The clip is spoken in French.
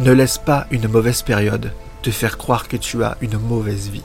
Ne laisse pas une mauvaise période te faire croire que tu as une mauvaise vie.